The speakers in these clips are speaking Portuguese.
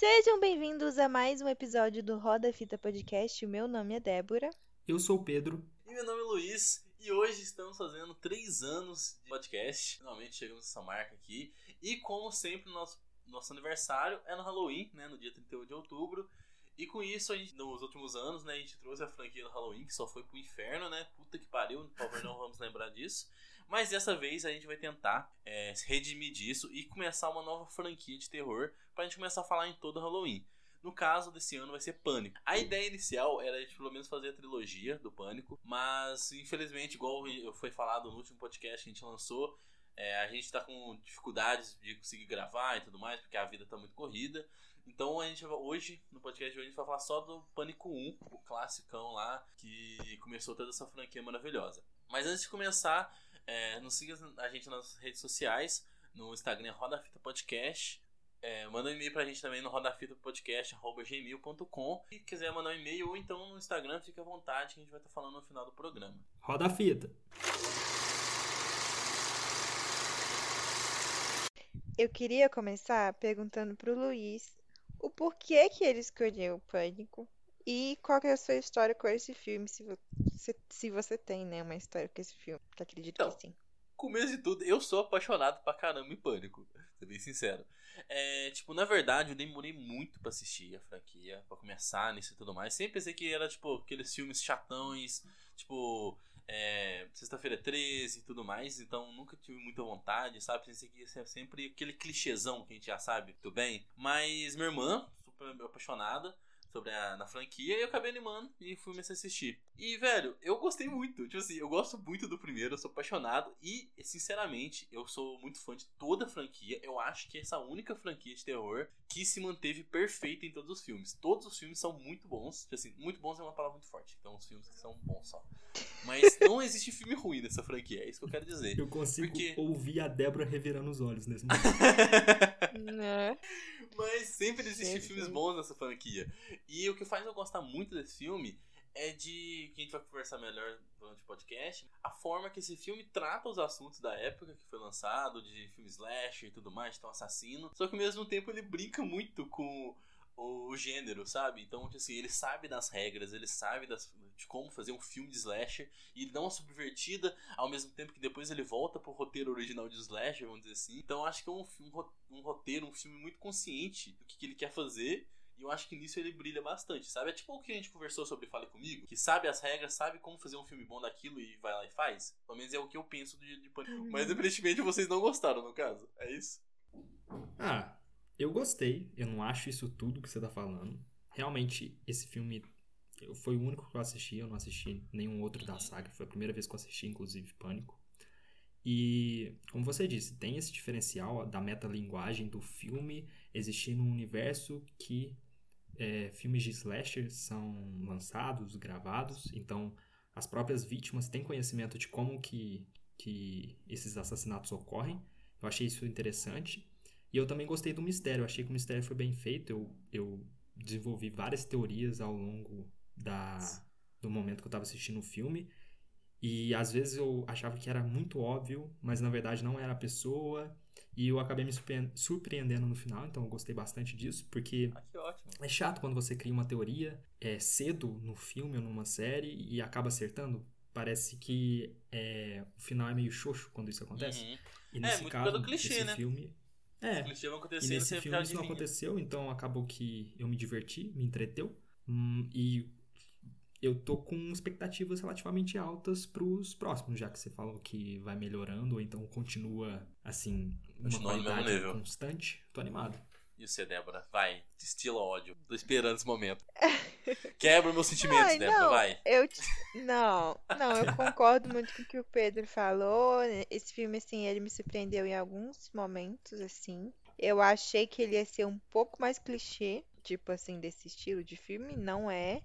Sejam bem-vindos a mais um episódio do Roda Fita Podcast. O meu nome é Débora. Eu sou o Pedro. E meu nome é Luiz. E hoje estamos fazendo três anos de podcast. Finalmente chegamos nessa marca aqui. E como sempre, nosso, nosso aniversário é no Halloween, né? No dia 31 de outubro. E com isso, a gente, nos últimos anos, né, a gente trouxe a franquia do Halloween, que só foi pro inferno, né? Puta que pariu, por favor, não vamos lembrar disso. Mas dessa vez a gente vai tentar é, redimir disso e começar uma nova franquia de terror pra gente começar a falar em todo Halloween. No caso desse ano vai ser Pânico. A ideia inicial era de pelo menos fazer a trilogia do Pânico, mas infelizmente, igual foi falado no último podcast que a gente lançou, é, a gente tá com dificuldades de conseguir gravar e tudo mais, porque a vida tá muito corrida. Então a gente hoje, no podcast de hoje, a gente vai falar só do Pânico 1, o classicão lá, que começou toda essa franquia maravilhosa. Mas antes de começar, é, nos siga a gente nas redes sociais, no Instagram Roda Fita Podcast. É, manda um e-mail pra gente também no rodafitapodcast.gmail.com e quiser mandar um e-mail ou então no Instagram, fica à vontade que a gente vai estar falando no final do programa. Roda a fita. Eu queria começar perguntando pro Luiz o porquê que ele escolheu o Pânico e qual que é a sua história com esse filme, se você, se você tem, né, uma história com esse filme, que acredito Então, que sim. Começo de tudo, eu sou apaixonado pra caramba em Pânico, ser bem sincero. É, tipo, na verdade, eu demorei muito pra assistir a franquia, pra começar nisso e tudo mais. Sempre pensei que era, tipo, aqueles filmes chatões, tipo, é, Sexta-feira 13 e tudo mais, então nunca tive muita vontade, sabe? Pensei que ia ser sempre aquele clichêzão que a gente já sabe muito bem. Mas minha irmã, super apaixonada sobre a na franquia, e eu acabei animando e fui começar a assistir. E, velho, eu gostei muito. Tipo assim, eu gosto muito do primeiro, eu sou apaixonado. E, sinceramente, eu sou muito fã de toda a franquia. Eu acho que essa única franquia de terror que se manteve perfeita em todos os filmes. Todos os filmes são muito bons. Tipo assim, muito bons é uma palavra muito forte. Então, os filmes são bons só. Mas não existe filme ruim nessa franquia, é isso que eu quero dizer. Eu consigo Porque- ouvir a Débora revirando os olhos nesse momento. Né? Mas sempre existem filmes bons nessa franquia. E o que faz eu gostar muito desse filme é de. que a gente vai conversar melhor durante o podcast. A forma que esse filme trata os assuntos da época que foi lançado, de filme slasher e tudo mais, um assassino. Só que ao mesmo tempo ele brinca muito com o gênero, sabe? Então, tipo assim, ele sabe das regras, ele sabe das, de como fazer um filme de slasher e ele dá uma subvertida, ao mesmo tempo que depois ele volta pro roteiro original de slasher, vamos dizer assim. Então, acho que é um, um um roteiro, um filme muito consciente do que, que ele quer fazer. E eu acho que nisso ele brilha bastante, sabe? É tipo o que a gente conversou sobre Fale Comigo, que sabe as regras, sabe como fazer um filme bom daquilo e vai lá e faz. Pelo menos é o que eu penso de, de Pânico. Mas aparentemente vocês não gostaram, no caso. É isso? Ah, eu gostei. Eu não acho isso tudo que você tá falando. Realmente, esse filme foi o único que eu assisti. Eu não assisti nenhum outro da saga. Foi a primeira vez que eu assisti, inclusive, Pânico. E, como você disse, tem esse diferencial da metalinguagem do filme existir num universo que é, filmes de slasher são lançados, gravados, então as próprias vítimas têm conhecimento de como que, que esses assassinatos ocorrem. Eu achei isso interessante. E eu também gostei do mistério. Eu achei que o mistério foi bem feito. Eu, eu desenvolvi várias teorias ao longo da, do momento que eu estava assistindo o filme. E às vezes eu achava que era muito óbvio, mas na verdade não era a pessoa. E eu acabei me surpre- surpreendendo no final, então eu gostei bastante disso, porque Ah, é chato quando você cria uma teoria é, cedo no filme ou numa série e acaba acertando. Parece que é, o final é meio xoxo quando isso acontece. Uhum. E É, nesse muito caso, pelo clichê, esse né? filme. É, vão e nesse filme isso não aconteceu, então acabou que eu me diverti, me entreteu. Hum, e eu tô com expectativas relativamente altas pros próximos, já que você falou que vai melhorando, ou então continua, assim, uma qualidade nível. constante. Tô animado. E você, Débora? Vai, destila ódio. Tô esperando esse momento. Quebra meus sentimentos, Ai, Débora, não, vai. Eu te- não, não, eu concordo muito com o que o Pedro falou. Esse filme, assim, ele me surpreendeu em alguns momentos, assim. Eu achei que ele ia ser um pouco mais clichê, tipo assim, desse estilo de filme. Não é,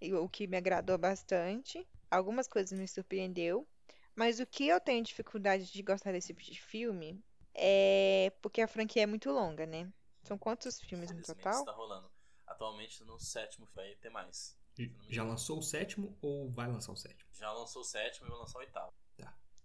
o que me agradou bastante. Algumas coisas me surpreendeu. Mas o que eu tenho dificuldade de gostar desse tipo de filme é porque a franquia é muito longa, né? São quantos filmes no total? tá rolando. Atualmente no sétimo vai ter mais. Já lançou o sétimo ou vai lançar o sétimo? Já lançou o sétimo e vai lançar o oitavo.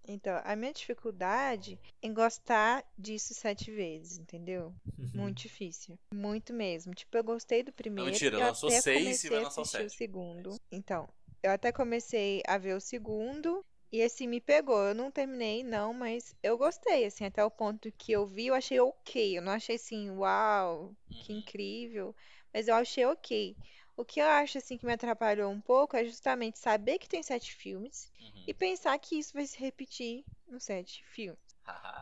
Então, a minha dificuldade em gostar disso sete vezes, entendeu? Uhum. Muito difícil. Muito mesmo. Tipo, eu gostei do primeiro. mentira, eu lançou até seis e vai lançar o assistir o segundo. Então, eu até comecei a ver o segundo. E assim, me pegou. Eu não terminei, não, mas eu gostei, assim, até o ponto que eu vi, eu achei ok. Eu não achei assim, uau, que Uhum. incrível. Mas eu achei ok. O que eu acho, assim, que me atrapalhou um pouco é justamente saber que tem sete filmes Uhum. e pensar que isso vai se repetir nos sete filmes.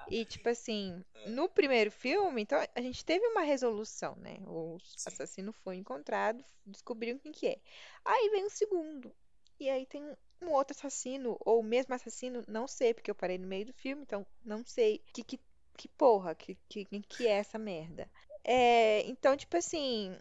E, tipo assim, É. no primeiro filme, então a gente teve uma resolução, né? O Sim. assassino foi encontrado, descobriram quem que é. Aí vem o segundo. E aí tem um outro assassino, ou o mesmo assassino, não sei, porque eu parei no meio do filme, então não sei que, que, que porra, que, que, que é essa merda. É, então, tipo assim,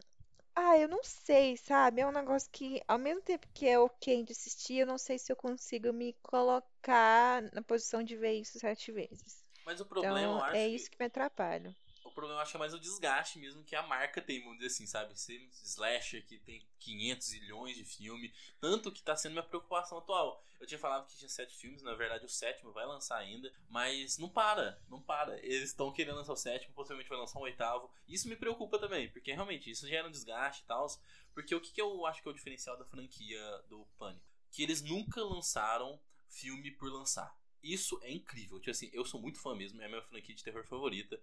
ah, eu não sei, sabe? É um negócio que, ao mesmo tempo que é ok de assistir, eu não sei se eu consigo me colocar na posição de ver isso sete vezes. Mas o problema, eu Então, acho é que- isso que me atrapalha. Problema eu acho é mais o desgaste mesmo que a marca tem, vamos dizer assim, sabe? Ser slasher que tem 500 milhões de filme, tanto que tá sendo minha preocupação atual. Eu tinha falado que tinha sete filmes, na verdade o sétimo vai lançar ainda, mas não para, não para. Eles estão querendo lançar o sétimo, possivelmente vai lançar um oitavo. Isso me preocupa também, porque realmente isso gera um desgaste e tal. Porque o que, que eu acho que é o diferencial da franquia do Pânico? Que eles nunca lançaram filme por lançar. Isso é incrível. Tipo assim, eu sou muito fã mesmo, é a minha franquia de terror favorita.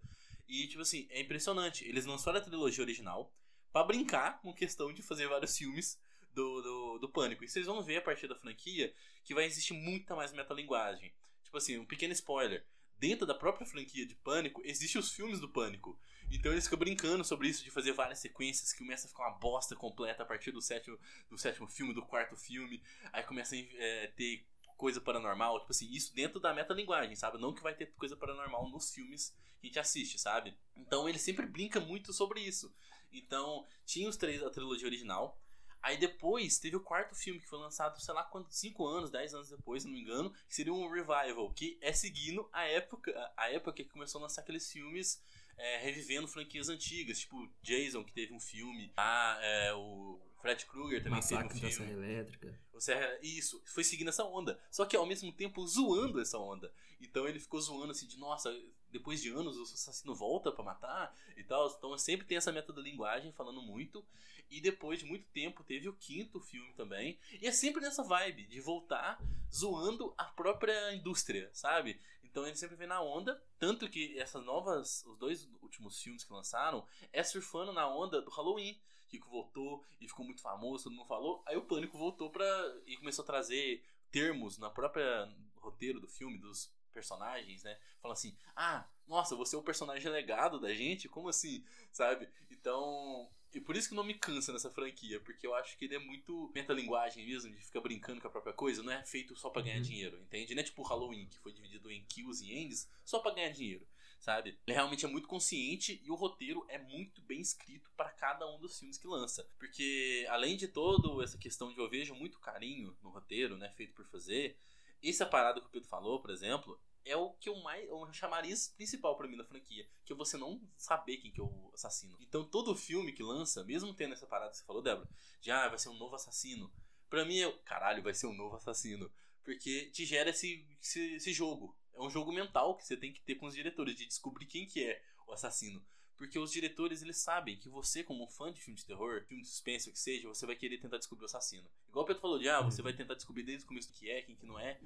E, tipo assim, é impressionante. Eles lançaram a trilogia original pra brincar com questão de fazer vários filmes do, do, do Pânico. E vocês vão ver a partir da franquia que vai existir muita mais metalinguagem. Tipo assim, um pequeno spoiler. Dentro da própria franquia de Pânico, existem os filmes do Pânico. Então eles ficam brincando sobre isso, de fazer várias sequências que começa a ficar uma bosta completa a partir do sétimo, do sétimo filme, do quarto filme. Aí começa a é, ter coisa paranormal, tipo assim, isso dentro da metalinguagem, sabe? Não que vai ter coisa paranormal nos filmes que a gente assiste, sabe? Então ele sempre brinca muito sobre isso. Então, tinha os três da trilogia original. Aí depois teve o quarto filme que foi lançado, sei lá quantos, 5 anos, 10 anos depois, se não me engano, que seria um revival, que é seguindo a época, a época que começou a lançar aqueles filmes é, revivendo franquias antigas, tipo Jason, que teve um filme, ah, é, o Fred Krueger também Massacre teve da um Serra filme. Elétrica. O Serra, isso, foi seguindo essa onda. Só que ao mesmo tempo zoando essa onda. Então ele ficou zoando assim de, nossa, depois de anos o assassino volta pra matar e tal. Então sempre tem essa meta da linguagem falando muito. E depois de muito tempo teve o quinto filme também. E é sempre nessa vibe de voltar zoando a própria indústria, sabe? Então ele sempre vem na onda. Tanto que essas novas, os dois últimos filmes que lançaram, é surfando na onda do Halloween. Kiko voltou e ficou muito famoso, todo mundo falou. Aí o Pânico voltou pra. e começou a trazer termos na própria roteiro do filme, dos personagens, né? Fala assim: ah, nossa, você é o personagem legado da gente? Como assim? Sabe? Então. E por isso que não me cansa nessa franquia, porque eu acho que ele é muito metalinguagem mesmo, de ficar brincando com a própria coisa, não é feito só pra ganhar Uhum. dinheiro, entende? Não é tipo o Halloween, que foi dividido em kills e ends, só pra ganhar dinheiro sabe? Ele realmente é muito consciente e o roteiro é muito bem escrito para cada um dos filmes que lança. Porque além de toda essa questão de eu vejo muito carinho no roteiro, né, feito por fazer, essa parada que o Pedro falou, por exemplo, é o que eu mais, o chamariz principal para mim da franquia, que é você não saber quem que é o assassino. Então todo filme que lança, mesmo tendo essa parada que você falou, Débora, de ah, vai ser um novo assassino. Pra mim, eu, caralho, vai ser um novo assassino. Porque te gera esse, esse, esse jogo. É um jogo mental que você tem que ter com os diretores, de descobrir quem que é o assassino. Porque os diretores, eles sabem que você, como fã de filme de terror, filme de suspense, o que seja, você vai querer tentar descobrir o assassino. Igual o Pedro falou de, ah, você vai tentar descobrir desde o começo que é, quem que não é.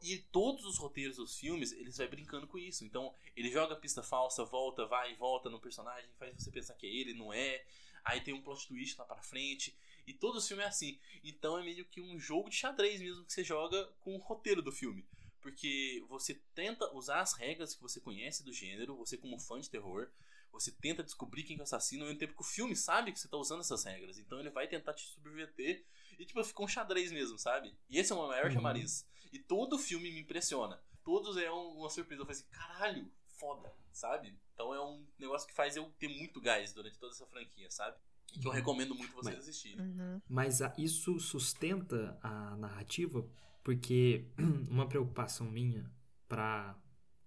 E todos os roteiros dos filmes, eles vai brincando com isso. Então, ele joga a pista falsa, volta, vai e volta no personagem, faz você pensar que é ele, não é. Aí tem um plot twist lá pra frente. E todo o filme é assim. Então é meio que um jogo de xadrez mesmo que você joga com o roteiro do filme. Porque você tenta usar as regras que você conhece do gênero, você como fã de terror, você tenta descobrir quem é o assassino, ao mesmo tempo que o filme sabe que você tá usando essas regras. Então ele vai tentar te subverter e tipo, fica um xadrez mesmo, sabe? E esse é o meu maior Uhum. chamariz. E todo filme me impressiona. Todos é um- uma surpresa. Eu falei assim, caralho, foda, sabe? Então é um negócio que faz eu ter muito gás durante toda essa franquia, sabe? E que eu Uhum. recomendo muito vocês Mas- assistirem. Uhum. Mas a- isso sustenta a narrativa, porque uma preocupação minha pra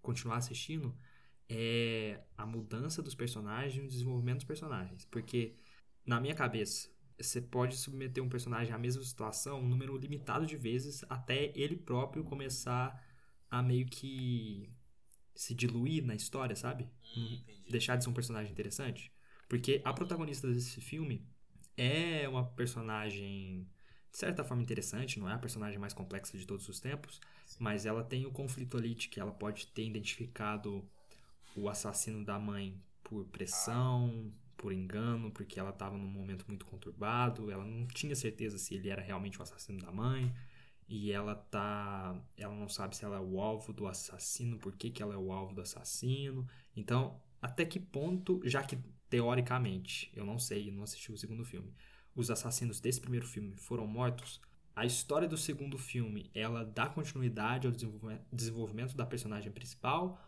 continuar assistindo é a mudança dos personagens e o desenvolvimento dos personagens. Porque, na minha cabeça, você pode submeter um personagem à mesma situação um número limitado de vezes até ele próprio começar a meio que se diluir na história, sabe? Hum. Deixar de ser um personagem interessante. Porque a protagonista desse filme é uma personagem, de certa forma, interessante, não é a personagem mais complexa de todos os tempos, Sim. mas ela tem o conflito ali de que ela pode ter identificado o assassino da mãe por pressão, por engano, porque ela estava num momento muito conturbado, ela não tinha certeza se ele era realmente o assassino da mãe, e ela tá, ela não sabe se ela é o alvo do assassino, por que, que ela é o alvo do assassino. Então, até que ponto, já que teoricamente, eu não sei, eu não assisti o segundo filme, os assassinos desse primeiro filme foram mortos, a história do segundo filme, ela dá continuidade ao desenvolvimento da personagem principal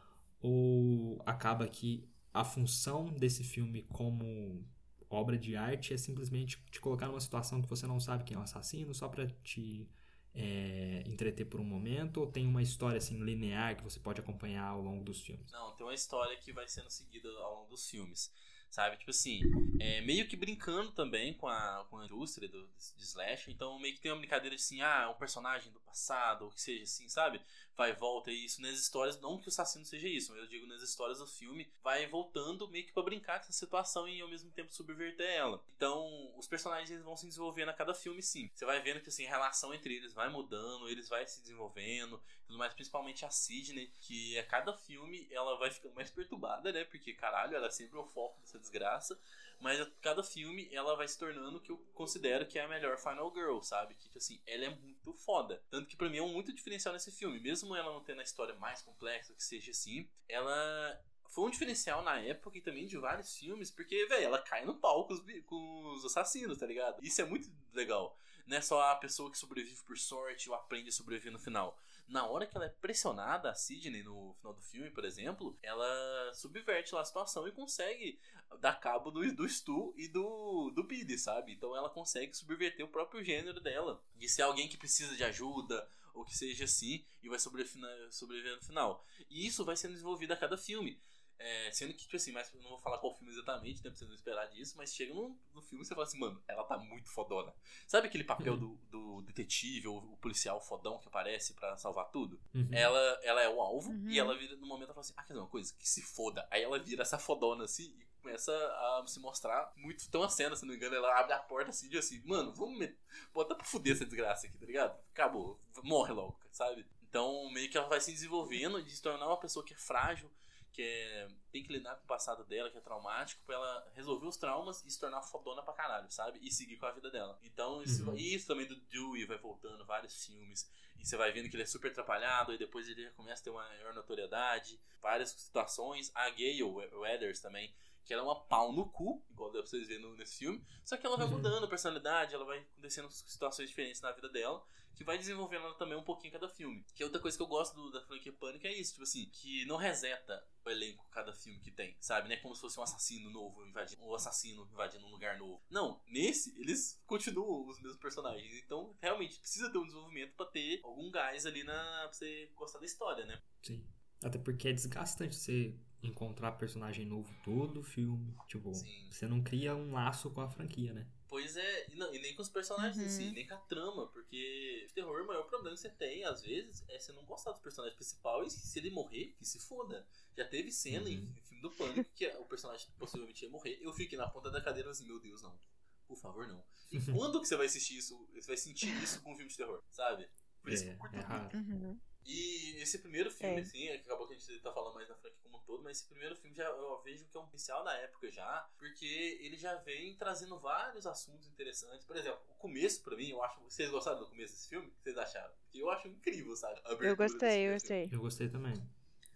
ou acaba que a função desse filme como obra de arte é simplesmente te colocar numa situação que você não sabe quem é o assassino só pra te é, entreter por um momento ou tem uma história assim linear que você pode acompanhar ao longo dos filmes? Não, tem uma história que vai sendo seguida ao longo dos filmes. Sabe? Tipo assim, é, meio que brincando também com a, com a indústria do, de Slash. Então, meio que tem uma brincadeira de assim, ah, um personagem do passado, ou que seja assim, sabe? Vai e volta e isso nas histórias. Não que o assassino seja isso, mas eu digo nas histórias do filme, vai voltando meio que pra brincar com essa situação e ao mesmo tempo subverter ela. Então, os personagens vão se desenvolvendo a cada filme, sim. Você vai vendo que assim, a relação entre eles vai mudando, eles vai se desenvolvendo, tudo mais, principalmente a Sidney, que a cada filme ela vai ficando mais perturbada, né? Porque, caralho, ela é sempre o foco dessa desgraça. Mas a cada filme ela vai se tornando o que eu considero que é a melhor Final Girl, sabe? Que, tipo assim, ela é muito foda. Tanto que pra mim é um muito diferencial nesse filme. Mesmo ela não tendo a história mais complexa, que seja assim, ela foi um diferencial na época e também de vários filmes, porque, velho, ela cai no pau com os, com os assassinos, tá ligado? Isso é muito legal. Não é só a pessoa que sobrevive por sorte ou aprende a sobreviver no final. Na hora que ela é pressionada, a Sidney, no final do filme, por exemplo, ela subverte lá a situação e consegue dar cabo do, do Stu e do, do Biddy, sabe? Então ela consegue subverter o próprio gênero dela. De ser alguém que precisa de ajuda, ou que seja assim, e vai sobreviver no final. E isso vai sendo desenvolvido a cada filme. É, sendo que, tipo assim, mas eu não vou falar qual filme exatamente, né? Pra você não esperar disso, mas chega no, no filme e você fala assim, mano, ela tá muito fodona. Sabe aquele papel do, do detetive ou o policial fodão que aparece pra salvar tudo? Uhum. Ela, ela é o alvo Uhum. e ela vira no momento ela fala assim: Ah, quer dizer uma coisa? Que se foda. Aí ela vira essa fodona assim e começa a se mostrar muito. Tem uma cena, se não me engano, ela abre a porta assim e diz assim: Mano, vamos met... bota pra fuder essa desgraça aqui, tá ligado? Acabou, morre logo, sabe? Então meio que ela vai se desenvolvendo de se tornar uma pessoa que é frágil. Que é, tem que lidar com o passado dela, que é traumático, pra ela resolver os traumas e se tornar fodona pra caralho, sabe? E seguir com a vida dela. Então, isso, Uhum. isso também do Dewey vai voltando, vários filmes. E você vai vendo que ele é super atrapalhado, e depois ele começa a ter uma maior notoriedade. Várias situações. A Gale Weathers também, que ela é uma pau no cu, igual dá pra vocês verem nesse filme. Só que ela vai Uhum. mudando a personalidade, ela vai acontecendo situações diferentes na vida dela, que vai desenvolvendo ela também um pouquinho cada filme. Que é outra coisa que eu gosto do- da franquia Pânico é isso, tipo assim, que não reseta o elenco cada filme que tem, sabe? Não é como se fosse um assassino novo invadindo, um assassino invadindo um lugar novo. Não, nesse, eles continuam os mesmos personagens. Então, realmente, precisa ter um desenvolvimento pra ter algum gás ali na, pra você gostar da história, né? Sim. Até porque é desgastante você encontrar personagem novo todo filme. Tipo, Sim. você não cria um laço com a franquia, né? Pois é, e, não- e nem com os personagens em Uhum. si, nem com a trama, porque o terror, o maior problema que você tem, às vezes, é você não gostar dos personagens principais e se ele morrer, que se foda. Já teve cena em, Uhum. em filme do Pânico que o personagem possivelmente ia morrer, eu fiquei na ponta da cadeira assim, meu Deus, não. Por favor, não. E quando que você vai assistir isso, você vai sentir isso com um filme de terror, sabe? Por isso que eu É, curto é muito. Uhum. E esse primeiro filme, É. assim, é acabou que a gente tá falando mais na franquia como um todo, mas esse primeiro filme já eu vejo que é um potencial da época já, porque ele já vem trazendo vários assuntos interessantes. Por exemplo, o começo, pra mim, eu acho. Vocês gostaram do começo desse filme? O que vocês acharam? Porque eu acho incrível, sabe? Eu gostei, eu gostei. Eu gostei também.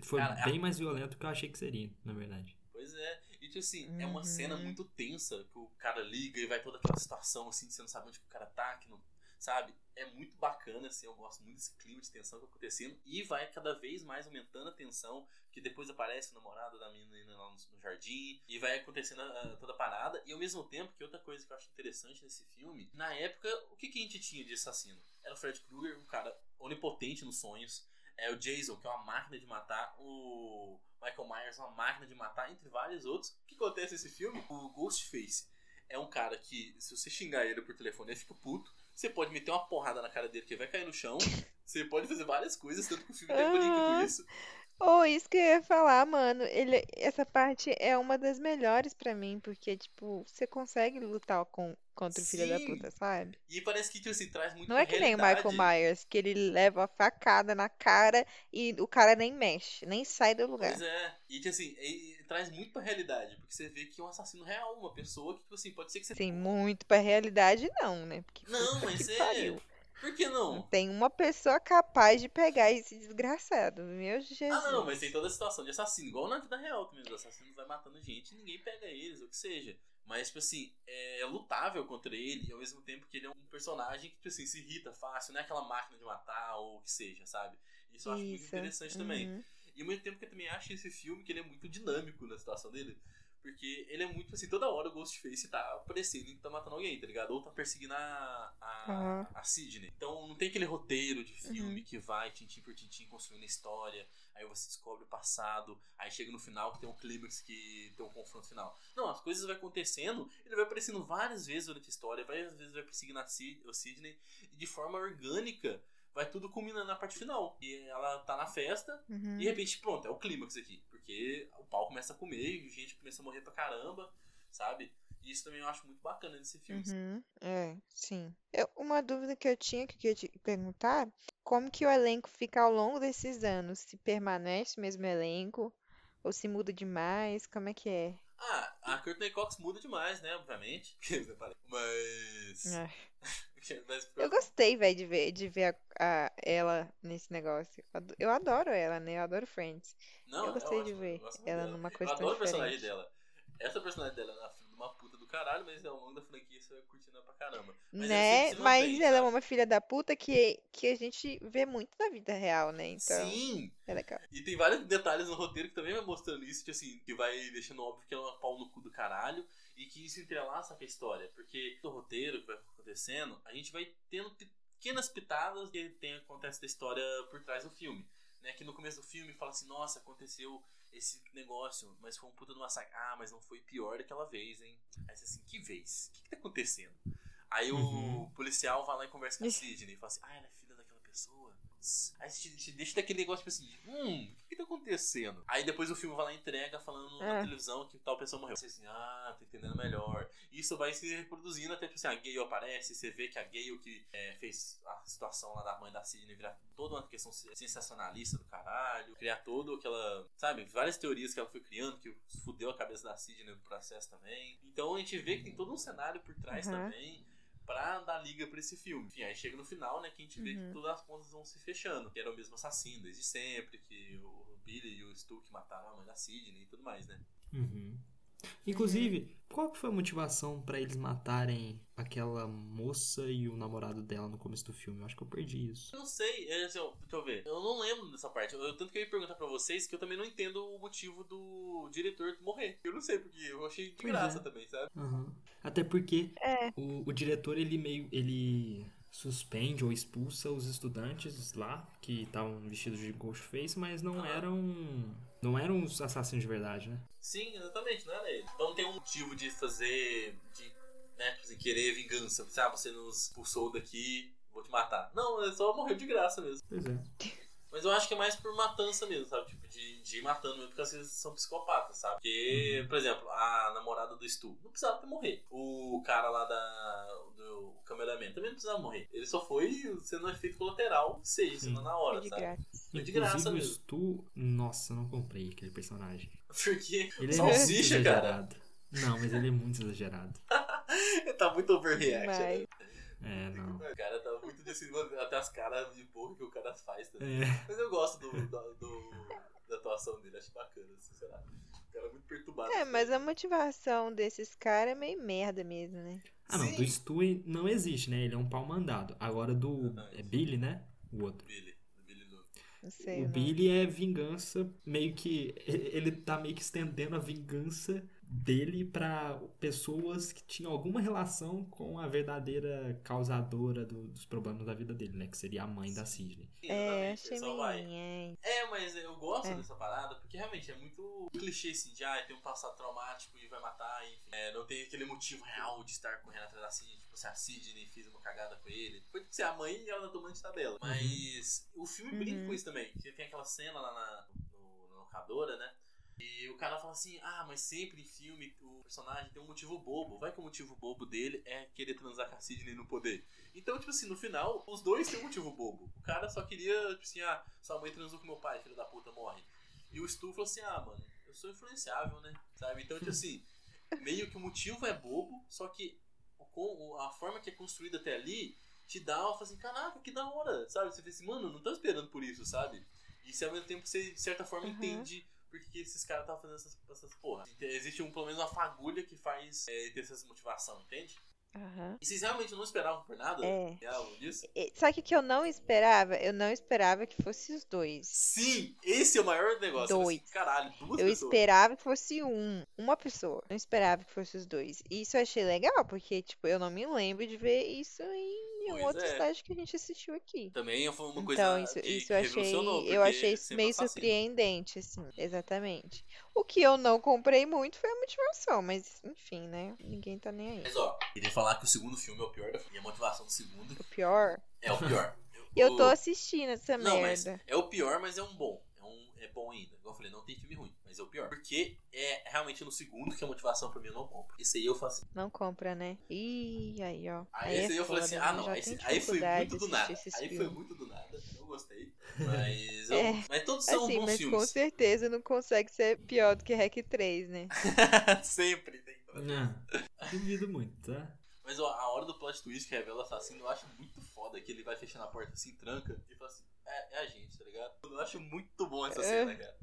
Foi Cara, bem mais violento do que eu achei que seria, na verdade. Pois é. E tipo assim, é uma Uhum. cena muito tensa, que o cara liga e vai toda aquela situação assim, você não sabe onde que o cara tá, que não. Sabe? É muito bacana, assim, eu gosto muito desse clima de tensão que tá acontecendo. E vai cada vez mais aumentando a tensão, que depois aparece o namorado da menina lá no, no jardim, e vai acontecendo ah, toda a parada. E ao mesmo tempo, que outra coisa que eu acho interessante nesse filme, na época, o que, que a gente tinha de assassino? Era o Fred Krueger, um cara onipotente nos sonhos. É o Jason, que é uma máquina de matar. O Michael Myers, uma máquina de matar, entre vários outros. O que acontece nesse filme? O Ghostface é um cara que, se você xingar ele por telefone, ele fica puto. Você pode meter uma porrada na cara dele que ele vai cair no chão. Você pode fazer várias coisas, tanto que o filme até brinca com isso. Ou isso que eu ia falar, mano. Ele, essa parte é uma das melhores pra mim, porque, tipo, você consegue lutar com, contra o filho da Sim. puta, sabe? E parece que, tipo assim, traz muito Não é que nem o Michael. Myers, que ele leva a facada na cara e o cara nem mexe, nem sai do lugar. Pois é. E, tipo assim, e- e traz muito pra realidade. Porque você vê que é um assassino real, uma pessoa que, tipo assim, pode ser que você. Assim, muito pra realidade, não, né? Porque Não, puta mas que é. pariu. Por que Não não? tem uma pessoa capaz de pegar esse desgraçado. Meu Jesus. Ah, não, mas tem toda a situação de assassino, igual na vida real também. Os assassinos vai matando gente e ninguém pega eles, ou o que seja. Mas, tipo assim, é lutável contra ele e ao mesmo tempo que ele é um personagem que, tipo assim, se irrita fácil, não é aquela máquina de matar ou o que seja, sabe? Isso eu acho muito Isso. interessante também. Uhum. E ao mesmo tempo que eu também acho esse filme que ele é muito dinâmico na situação dele. Porque ele é muito assim, toda hora o Ghostface tá aparecendo e tá matando alguém, tá ligado? Ou tá perseguindo a, a, Aham. a Sidney. Então não tem aquele roteiro de filme Uhum. que vai tintim por tintim construindo a história. Aí você descobre o passado. Aí chega no final que tem um clímax que tem um confronto final. Não, as coisas vão acontecendo. Ele vai aparecendo várias vezes durante a história. Várias vezes vai perseguindo a Sidney. E de forma orgânica vai tudo culminando na parte final. E ela tá na festa. Uhum. E de repente, pronto, é o clímax aqui. Porque o pau começa a comer e a gente começa a morrer pra caramba, sabe? E isso também eu acho muito bacana nesse filme. Uhum, é, sim. Eu- uma dúvida que eu tinha que eu queria te perguntar, como que o elenco fica ao longo desses anos? Se permanece o mesmo elenco? Ou se muda demais? Como é que é? Ah, a Courtney Cox muda demais, né? Obviamente. Mas. É. Eu gostei, velho, de ver, de ver a, a- ela nesse negócio. Eu ado- Eu adoro ela, né? Eu adoro Friends. Não, eu é gostei de ótimo, ver eu gosto muito ela dela. numa Eu questão adoro o personagem diferente. dela. Essa personagem dela é uma filha de uma puta do caralho, mas ao longo da franquia você vai curtindo ela pra caramba. Mas ela Né? Mas mantém, ela é sabe? uma filha da puta que, que a gente vê muito na vida real, né? Então, Sim! é legal. E tem vários detalhes no roteiro que também vai mostrando isso, que assim, que vai deixando óbvio que ela é uma pau no cu do caralho e que isso entrelaça com a história. Porque no roteiro que vai acontecendo, a gente vai tendo pequenas pitadas que tem, acontece da história por trás do filme. Né? Que no começo do filme fala assim, nossa, aconteceu esse negócio, mas foi um puta do massacre. Ah, mas não foi pior daquela vez, hein? Aí você assim, que vez? O que, que tá acontecendo? Aí Uhum. o policial vai lá e conversa com a Sidney e fala assim, ah, ela é filha daquela pessoa. Putz. Aí você te, te deixa daquele negócio tipo assim, hum, o que, que tá acontecendo? Aí depois o filme vai lá e entrega falando na É. televisão que tal pessoa morreu. Você assim, ah, tô entendendo melhor. Isso vai se reproduzindo até tipo assim, a Gale aparece, você vê que a Gale que é, fez a situação lá da mãe da Sidney virar toda uma questão sensacionalista do caralho, criar todo aquela, sabe, várias teorias que ela foi criando que fudeu a cabeça da Sidney no processo também. Então a gente vê que tem todo um cenário por trás Uhum. também pra dar liga pra esse filme. Enfim, aí chega no final, né, que a gente vê que Uhum. todas as pontas vão se fechando. Que era o mesmo assassino desde sempre, que o Billy e o Stu que mataram a mãe da Sidney e tudo mais, né? Uhum. Inclusive, qual que foi a motivação pra eles matarem aquela moça e o namorado dela no começo do filme? Eu acho que eu perdi isso. Eu não sei, é, assim, ó, deixa eu ver. Eu não lembro dessa parte. Eu, tanto que eu ia perguntar pra vocês que eu também não entendo o motivo do diretor morrer. Eu não sei, porque eu achei de Pois graça é. também, sabe? Aham. Até porque É. o, o diretor, ele meio. ele suspende ou expulsa os estudantes lá que estavam vestidos de Ghostface, mas não Ah. eram. não eram os assassinos de verdade, né? Sim, exatamente, não era ele. Então não tem um motivo de fazer. de né, tipo assim, querer vingança. Ah, você nos expulsou daqui, vou te matar. Não, ele só morreu de graça mesmo. Pois é. Mas eu acho que é mais por matança mesmo, sabe? Tipo, de, de ir matando mesmo, porque às vezes são psicopatas, sabe? Porque, por exemplo, a namorada do Stu não precisava ter morrer. O cara lá da, do cameraman também não precisava morrer. Ele só foi sendo um efeito colateral, seja, Sim. sendo na hora, É de sabe? graça. Foi de graça Inclusive, o mesmo. Stu. Nossa, eu não comprei aquele personagem. Porque Ele é salsicha, muito cara, exagerado. Não, mas ele é muito exagerado. tá muito overreact. Né? É, não. O cara tá muito desse. Até as caras de boca que o cara faz também. É. Mas eu gosto do, do, do- da atuação dele, acho bacana, assim, sei lá. O cara é muito perturbado. É, mas a motivação desses caras é meio merda mesmo, né? Ah, não. Sim. Do Stu não existe, né? Ele é um pau mandado. Agora do. Exatamente. É Billy, né? O outro. Billy, do Billy Lou. Não sei. O não. Billy é vingança, meio que. Ele tá meio que estendendo a vingança dele pra pessoas que tinham alguma relação com a verdadeira causadora do- dos problemas da vida dele, né? Que seria a mãe da Sidney. É, Exatamente, achei meio. É, mas eu gosto É. dessa parada, porque realmente é muito clichê assim, de ah, tem um passado traumático e vai matar, enfim. É, não tem aquele motivo real de estar correndo atrás da Sidney, tipo, se a Sidney fez uma cagada com ele. Foi tipo, ser a mãe e ela na tomando de tabela. Mas o filme brinca Uhum. com isso também. Porque tem aquela cena lá na, no, na locadora, né? E o cara fala assim, ah, mas sempre em filme o personagem tem um motivo bobo. Vai que o motivo bobo dele é querer transar com a Sidney no poder. Então, tipo assim, no final, os dois têm um motivo bobo. O cara só queria, tipo assim, ah, sua mãe transou com meu pai, filho da puta, morre. E o Stu falou assim, ah, mano, eu sou influenciável, né? Sabe? Então, tipo assim, meio que o motivo é bobo, só que a forma que é construída até ali te dá, fala assim, caraca, que da hora, sabe? Você fica assim, mano, não tô esperando por isso, sabe? E se ao mesmo tempo você, de certa forma, Uhum. entende por que esses caras estavam fazendo essas, essas porra. Existe um, pelo menos uma fagulha que faz é, ter essa motivação, entende? Aham. E vocês realmente não esperavam por nada É. real disso? E- Sabe o que eu não esperava? Eu não esperava que fosse os dois. Sim, esse é o maior negócio. Dois. Assim, caralho, duas Eu pessoas. esperava que fosse um, uma pessoa. Não esperava que fosse os dois. E isso eu achei legal, porque, tipo, eu não me lembro de ver isso em nenhum Pois outro é. estágio que a gente assistiu aqui. Também foi uma coisa Então, isso, que, isso eu achei, eu achei sempre meio surpreendente, assim, exatamente. O que eu não comprei muito foi a motivação, mas enfim, né? Ninguém tá nem aí. Mas ó, queria falar que o segundo filme é o pior da E a motivação do segundo O pior, é o pior. eu tô assistindo essa Não, merda. é o pior, mas é um bom. É, é bom ainda. Igual eu falei, não tem filme ruim, mas é o pior. Porque é realmente no segundo que a motivação pra mim eu não compro. Esse aí eu faço assim. Não compra, né? Ih, aí, ó. Aí, é esse aí eu falei assim, né? ah não, esse- tenho aí foi muito do nada. Aí esses foi muito do nada. Não gostei. Mas, eu- É. mas todos são Assim, bons mas com filmes. certeza não consegue ser pior do que Hack 3, né? Sempre tem. Não, duvido muito, tá? Mas ó, a hora do plot twist que revela o assassino eu acho muito foda. Que ele vai fechando a porta assim, tranca e fala assim: é, é a gente, tá ligado? Eu acho muito bom essa É. cena, cara.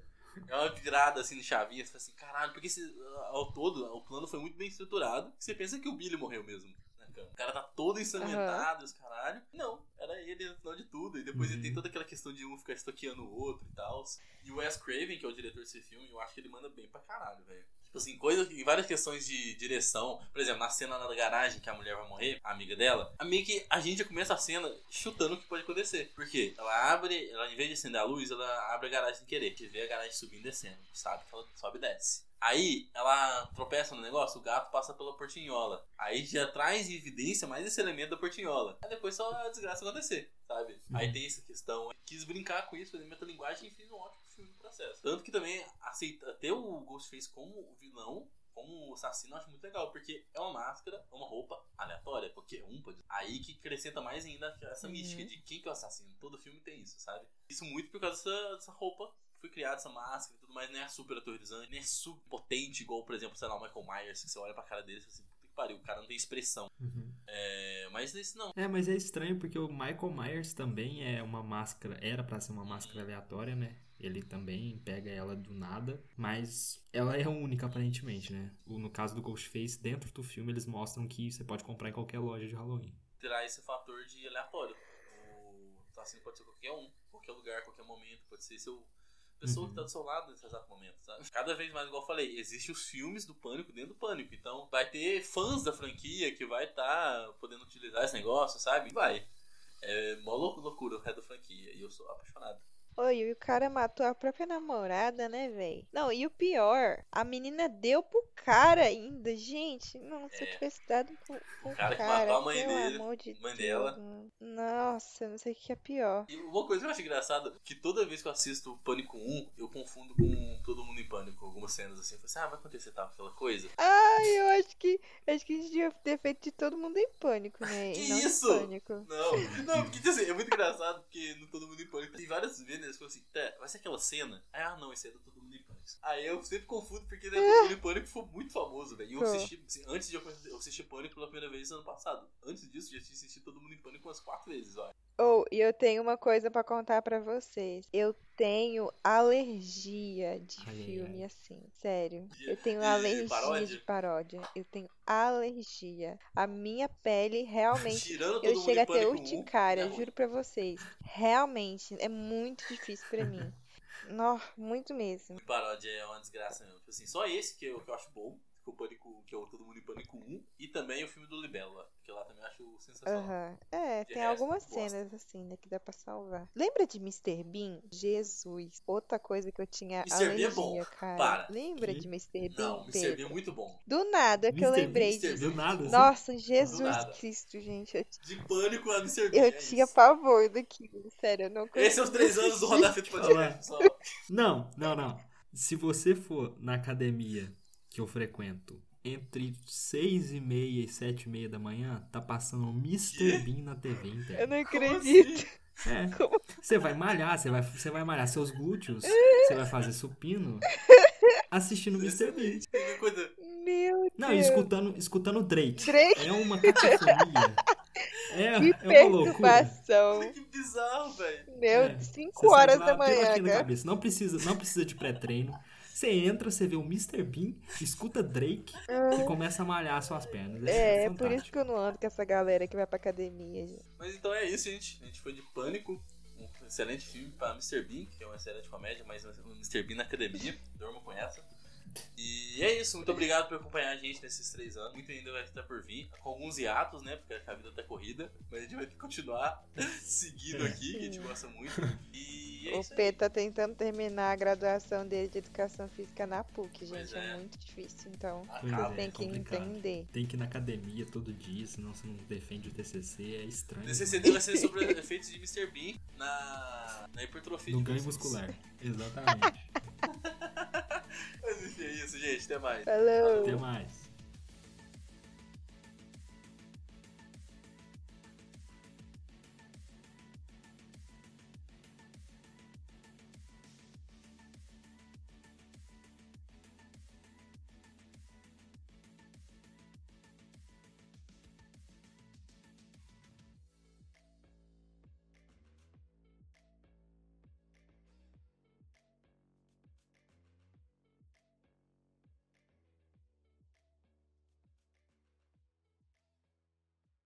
É uma virada assim de chavinha, você fala assim, caralho, porque esse, ao todo o plano foi muito bem estruturado. Você pensa que o Billy morreu mesmo cama. O cara tá todo ensanguentado, e os caralho. Não, era ele no final de tudo. E depois ele Uhum. tem toda aquela questão de um ficar estoqueando o outro e tal. E o Wes Craven, que é o diretor desse filme, eu acho que ele manda bem pra caralho, velho. Tipo assim, coisa, em várias questões de direção. Por exemplo, na cena da garagem que a mulher vai morrer, a amiga dela, a meio que a gente já começa a cena chutando o que pode acontecer. Por quê? Ela abre, ela em vez de acender a luz, ela abre a garagem sem querer. Gente vê a garagem subindo e descendo. Sabe que ela sobe e desce. Aí ela tropeça no negócio, o gato passa pela portinhola. Aí já traz em evidência mais esse elemento da portinhola. Aí depois só a desgraça acontecer, sabe? Aí tem essa questão. Quis brincar com isso, fazer metalinguagem e fez um ótimo processo. Tanto que também aceita ter o Ghostface como o vilão, como o assassino, eu acho muito legal, porque é uma máscara, uma roupa aleatória, porque um pode. Aí que acrescenta mais ainda essa Uhum. mística de quem que é o assassino. Todo filme tem isso, sabe? Isso muito por causa dessa, dessa roupa foi criada essa máscara e tudo mais, não é super aterrorizante, nem é super potente, igual, por exemplo, sei lá, o Michael Myers, que você olha pra cara dele e fala assim, puta que pariu, o cara não tem expressão. Uhum. É, mas nesse não. É, mas é estranho porque o Michael Myers também é uma máscara, era pra ser uma máscara aleatória, né? Ele também pega ela do nada, mas ela é única aparentemente, né? No caso do Ghostface, dentro do filme eles mostram que você pode comprar em qualquer loja de Halloween. Terá esse fator de aleatório. O assassino pode ser qualquer um, qualquer lugar, qualquer momento, pode ser seu. Pessoa Uhum. que tá do seu lado nesse exato momento, sabe? Cada vez mais, igual eu falei, existem os filmes do Pânico dentro do Pânico. Então, vai ter fãs da franquia que vai estar podendo utilizar esse negócio, sabe? Vai. É mó lou- loucura o resto da franquia. E eu sou apaixonado. Oi, e o cara matou a própria namorada, né, véi? Não, e o pior, a menina deu pro cara ainda. Gente, não, se eu É. tivesse dado pro, pro cara que cara, matou a mãe dele, amor de mãe Deus. dela. Nossa, eu não sei o que é pior. E uma coisa que eu acho engraçada, que toda vez que eu assisto Pânico 1, eu confundo com Todo Mundo em Pânico, algumas cenas assim. Eu falo assim, ah, vai acontecer tal, aquela coisa. Ai, eu acho que acho que a gente devia ter feito de todo mundo em pânico, né? Que não isso? pânico. Não, não, porque assim, é muito engraçado, porque no Todo Mundo em Pânico tem várias vezes eles falam assim, tá, vai ser aquela cena? Ah, não, esse é do Todo Mundo em. Aí eu sempre confundo porque né, Todo Mundo em Pânico foi muito famoso, velho. E eu assisti, assim, antes de eu, conhecer- eu assisti Pânico pela primeira vez ano passado. Antes disso, já tinha assistido Todo Mundo em Pânico umas quatro vezes, ó. Oh, e eu tenho uma coisa pra contar pra vocês. Eu tenho alergia de Ai, filme ai. assim, sério. Eu tenho de alergia paródia? de paródia. Eu tenho alergia. A minha pele realmente eu chego em a ter Pânico 1, urticária, é ruim. juro pra vocês. Realmente é muito difícil pra mim. Nó, muito mesmo. Paródia é uma desgraça mesmo. Tipo assim, só esse que eu, que eu acho bom. Que, o Pânico, que é o Todo Mundo em Pânico 1, e também o filme do Libélula, que lá também eu acho sensacional. Aham. É, De tem resto, algumas cenas assim, né, que dá pra salvar. Lembra de Mr. Bean? Jesus. Outra coisa que eu tinha Mr. Bean é alergia, bom. cara. Para. Lembra Que? de Mr. Bean, Não, Mr. Bean é Pedro? muito bom. Do nada que eu Mr. Bean, lembrei Mr. disso. Do nada, assim. Nossa, Jesus nada. Cristo, gente. Eu, De Pânico a Mr. Bean. eu é tinha isso. pavor daquilo, sério, eu não Esses são os três anos do Roda Fita Olha lá. Podcast. Não, não, não. Se você for na academia que eu frequento entre 6 e meia e 7 e meia da manhã, tá passando um Mr. Bean na TV Eu inteira. não Como acredito. assim? É. Como? Você vai malhar, você vai, você vai malhar seus glúteos, você vai fazer supino assistindo Mr. Bean. Meu Não, e Deus. escutando, escutando Drake. Drake. É uma cacofonia. É, Que é uma loucura. perturbação. Que bizarro, velho. Meu, É, 5 Você sai horas da manhã. Não precisa, não precisa de pré-treino. Você entra, você vê o Mr. Bean, escuta Drake e começa a malhar suas pernas. É, É, é por isso que eu não ando com essa galera que vai pra academia, gente. Mas então é isso, gente. A gente foi de Pânico. Um excelente filme para Mr. Bean, que é uma excelente comédia, mas o Mr. Bean na academia. Dormo com essa. E é isso. Muito obrigado por acompanhar a gente nesses três anos. Muito ainda vai estar por vir. Com alguns hiatos, né? Porque a vida tá corrida. Mas a gente vai continuar seguindo aqui, que a gente gosta muito. E é O. Pedro tá tentando terminar a graduação dele de educação física na PUC, gente. É. é. muito difícil, então Acaba. é. tem que complicado. entender. Tem que ir na academia todo dia, senão você não defende o TCC, é estranho. O TCCD vai ser sobre efeitos de Mr. Bean na, na hipertrofia No ganho muscular. Exatamente. gente. Até mais. Falou! Até mais.